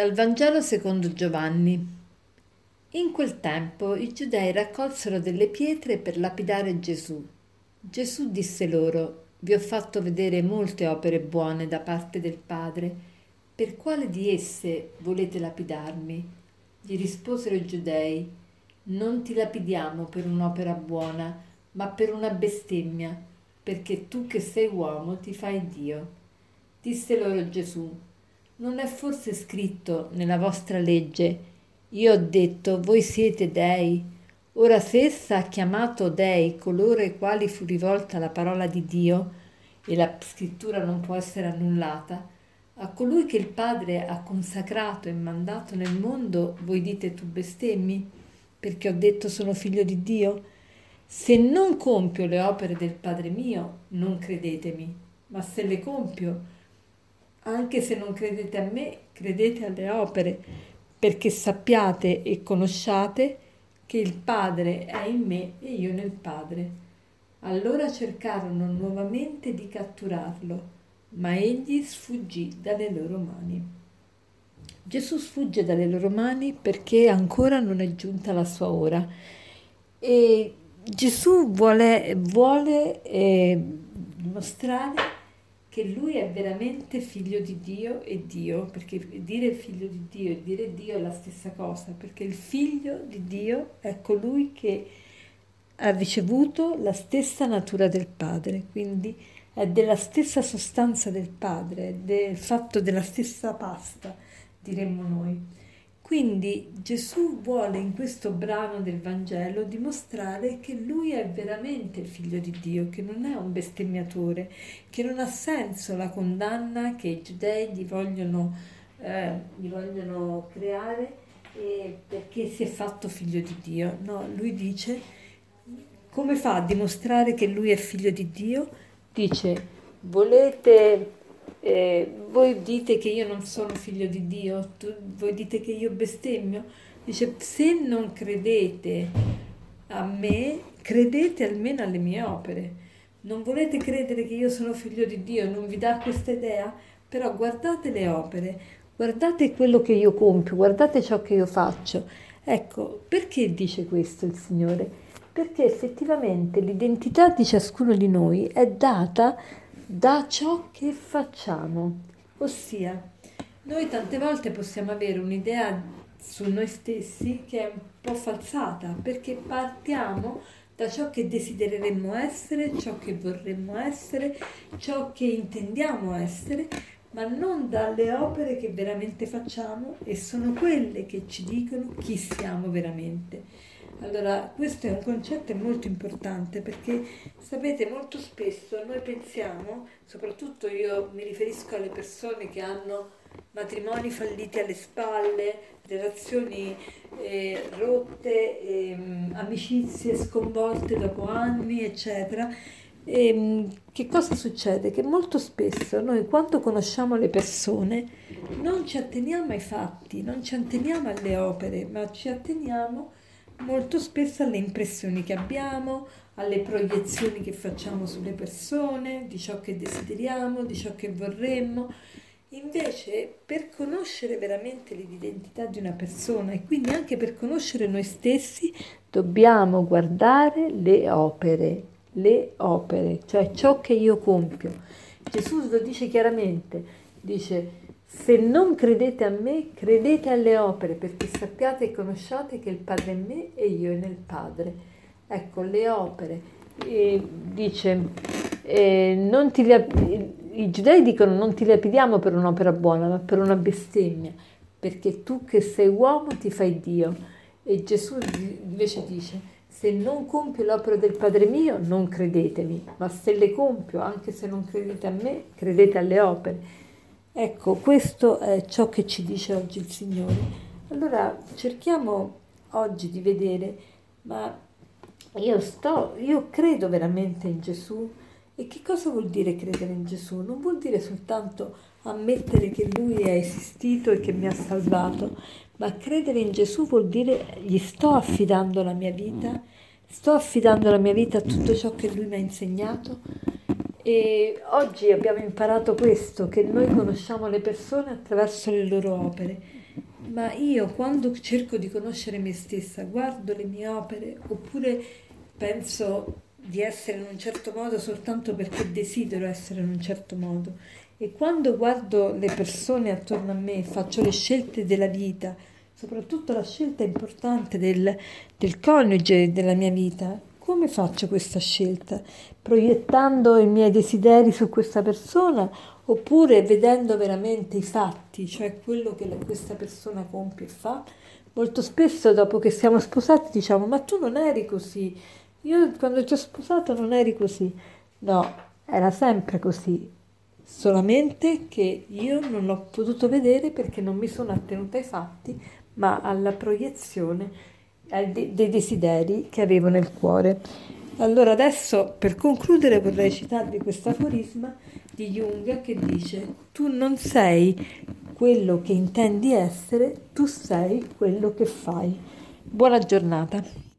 Dal Vangelo secondo Giovanni. In quel tempo i giudei raccolsero delle pietre per lapidare Gesù. Gesù disse loro, vi ho fatto vedere molte opere buone da parte del Padre, per quale di esse volete lapidarmi? Gli risposero i giudei, non ti lapidiamo per un'opera buona, ma per una bestemmia, perché tu che sei uomo ti fai Dio. Disse loro Gesù, non è forse scritto nella vostra legge, io ho detto, voi siete dei. Ora se essa ha chiamato dei coloro ai quali fu rivolta la parola di Dio, e la scrittura non può essere annullata, a colui che il Padre ha consacrato e mandato nel mondo, voi dite tu bestemmi, perché ho detto sono figlio di Dio? Se non compio le opere del Padre mio, non credetemi, ma se le compio, anche se non credete a me, credete alle opere, perché sappiate e conosciate che il Padre è in me e io nel Padre. Allora cercarono nuovamente di catturarlo, ma egli sfuggì dalle loro mani. Gesù sfugge dalle loro mani perché ancora non è giunta la sua ora e Gesù vuole, vuole eh, dimostrare che lui è veramente figlio di Dio e Dio, perché dire figlio di Dio e dire Dio è la stessa cosa, perché il figlio di Dio è colui che ha ricevuto la stessa natura del Padre, quindi è della stessa sostanza del Padre, è del fatto della stessa pasta, diremmo noi. Quindi Gesù vuole in questo brano del Vangelo dimostrare che lui è veramente il figlio di Dio, che non è un bestemmiatore, che non ha senso la condanna che i giudei gli vogliono, eh, gli vogliono creare eh, perché si è fatto figlio di Dio. No, lui dice, come fa a dimostrare che lui è figlio di Dio? Dice, volete eh, voi dite che io non sono figlio di Dio, tu, voi dite che io bestemmio. Dice, se non credete a me, credete almeno alle mie opere. Non volete credere che io sono figlio di Dio, non vi dà questa idea? Però guardate le opere, guardate quello che io compio, guardate ciò che io faccio. Ecco, perché dice questo il Signore? Perché effettivamente l'identità di ciascuno di noi è data da ciò che facciamo. Ossia, noi tante volte possiamo avere un'idea su noi stessi che è un po' falsata perché partiamo da ciò che desidereremmo essere, ciò che vorremmo essere, ciò che intendiamo essere, ma non dalle opere che veramente facciamo e sono quelle che ci dicono chi siamo veramente. Allora, questo è un concetto molto importante perché sapete molto spesso noi pensiamo, soprattutto io mi riferisco alle persone che hanno matrimoni falliti alle spalle, relazioni eh, rotte, eh, amicizie sconvolte dopo anni, eccetera. E, ehm, che cosa succede? Che molto spesso noi quando conosciamo le persone non ci atteniamo ai fatti, non ci atteniamo alle opere, ma ci atteniamo molto spesso alle impressioni che abbiamo, alle proiezioni che facciamo sulle persone, di ciò che desideriamo, di ciò che vorremmo. Invece, per conoscere veramente l'identità di una persona e quindi anche per conoscere noi stessi, dobbiamo guardare le opere, le opere, cioè ciò che io compio. Gesù lo dice chiaramente, dice se non credete a me, credete alle opere, perché sappiate e conosciate che il Padre è in me e io nel Padre. Ecco, le opere. E dice, eh, non ti i giudei dicono non ti lapidiamo per un'opera buona, ma per una bestemmia, perché tu che sei uomo ti fai Dio. E Gesù invece dice, se non compio l'opera del Padre mio, non credetemi, ma se le compio, anche se non credete a me, credete alle opere. Ecco, questo è ciò che ci dice oggi il Signore. Allora cerchiamo oggi di vedere, ma io sto, io credo veramente in Gesù. E che cosa vuol dire credere in Gesù? Non vuol dire soltanto ammettere che Lui è esistito e che mi ha salvato, ma credere in Gesù vuol dire gli sto affidando la mia vita, sto affidando la mia vita a tutto ciò che Lui mi ha insegnato E oggi abbiamo imparato questo, che noi conosciamo le persone attraverso le loro opere. Ma io quando cerco di conoscere me stessa, guardo le mie opere oppure penso di essere in un certo modo soltanto perché desidero essere in un certo modo. E quando guardo le persone attorno a me, faccio le scelte della vita, soprattutto la scelta importante del, del coniuge della mia vita, come faccio questa scelta? Proiettando i miei desideri su questa persona oppure vedendo veramente i fatti, cioè quello che questa persona compie e fa? Molto spesso dopo che siamo sposati diciamo ma tu non eri così, io quando ti ho sposato non eri così. No, era sempre così, solamente che io non l'ho potuto vedere perché non mi sono attenuta ai fatti, ma alla proiezione dei desideri che avevo nel cuore. Allora adesso per concludere vorrei citarvi questo aforisma di Jung che dice tu non sei quello che intendi essere, tu sei quello che fai. Buona giornata.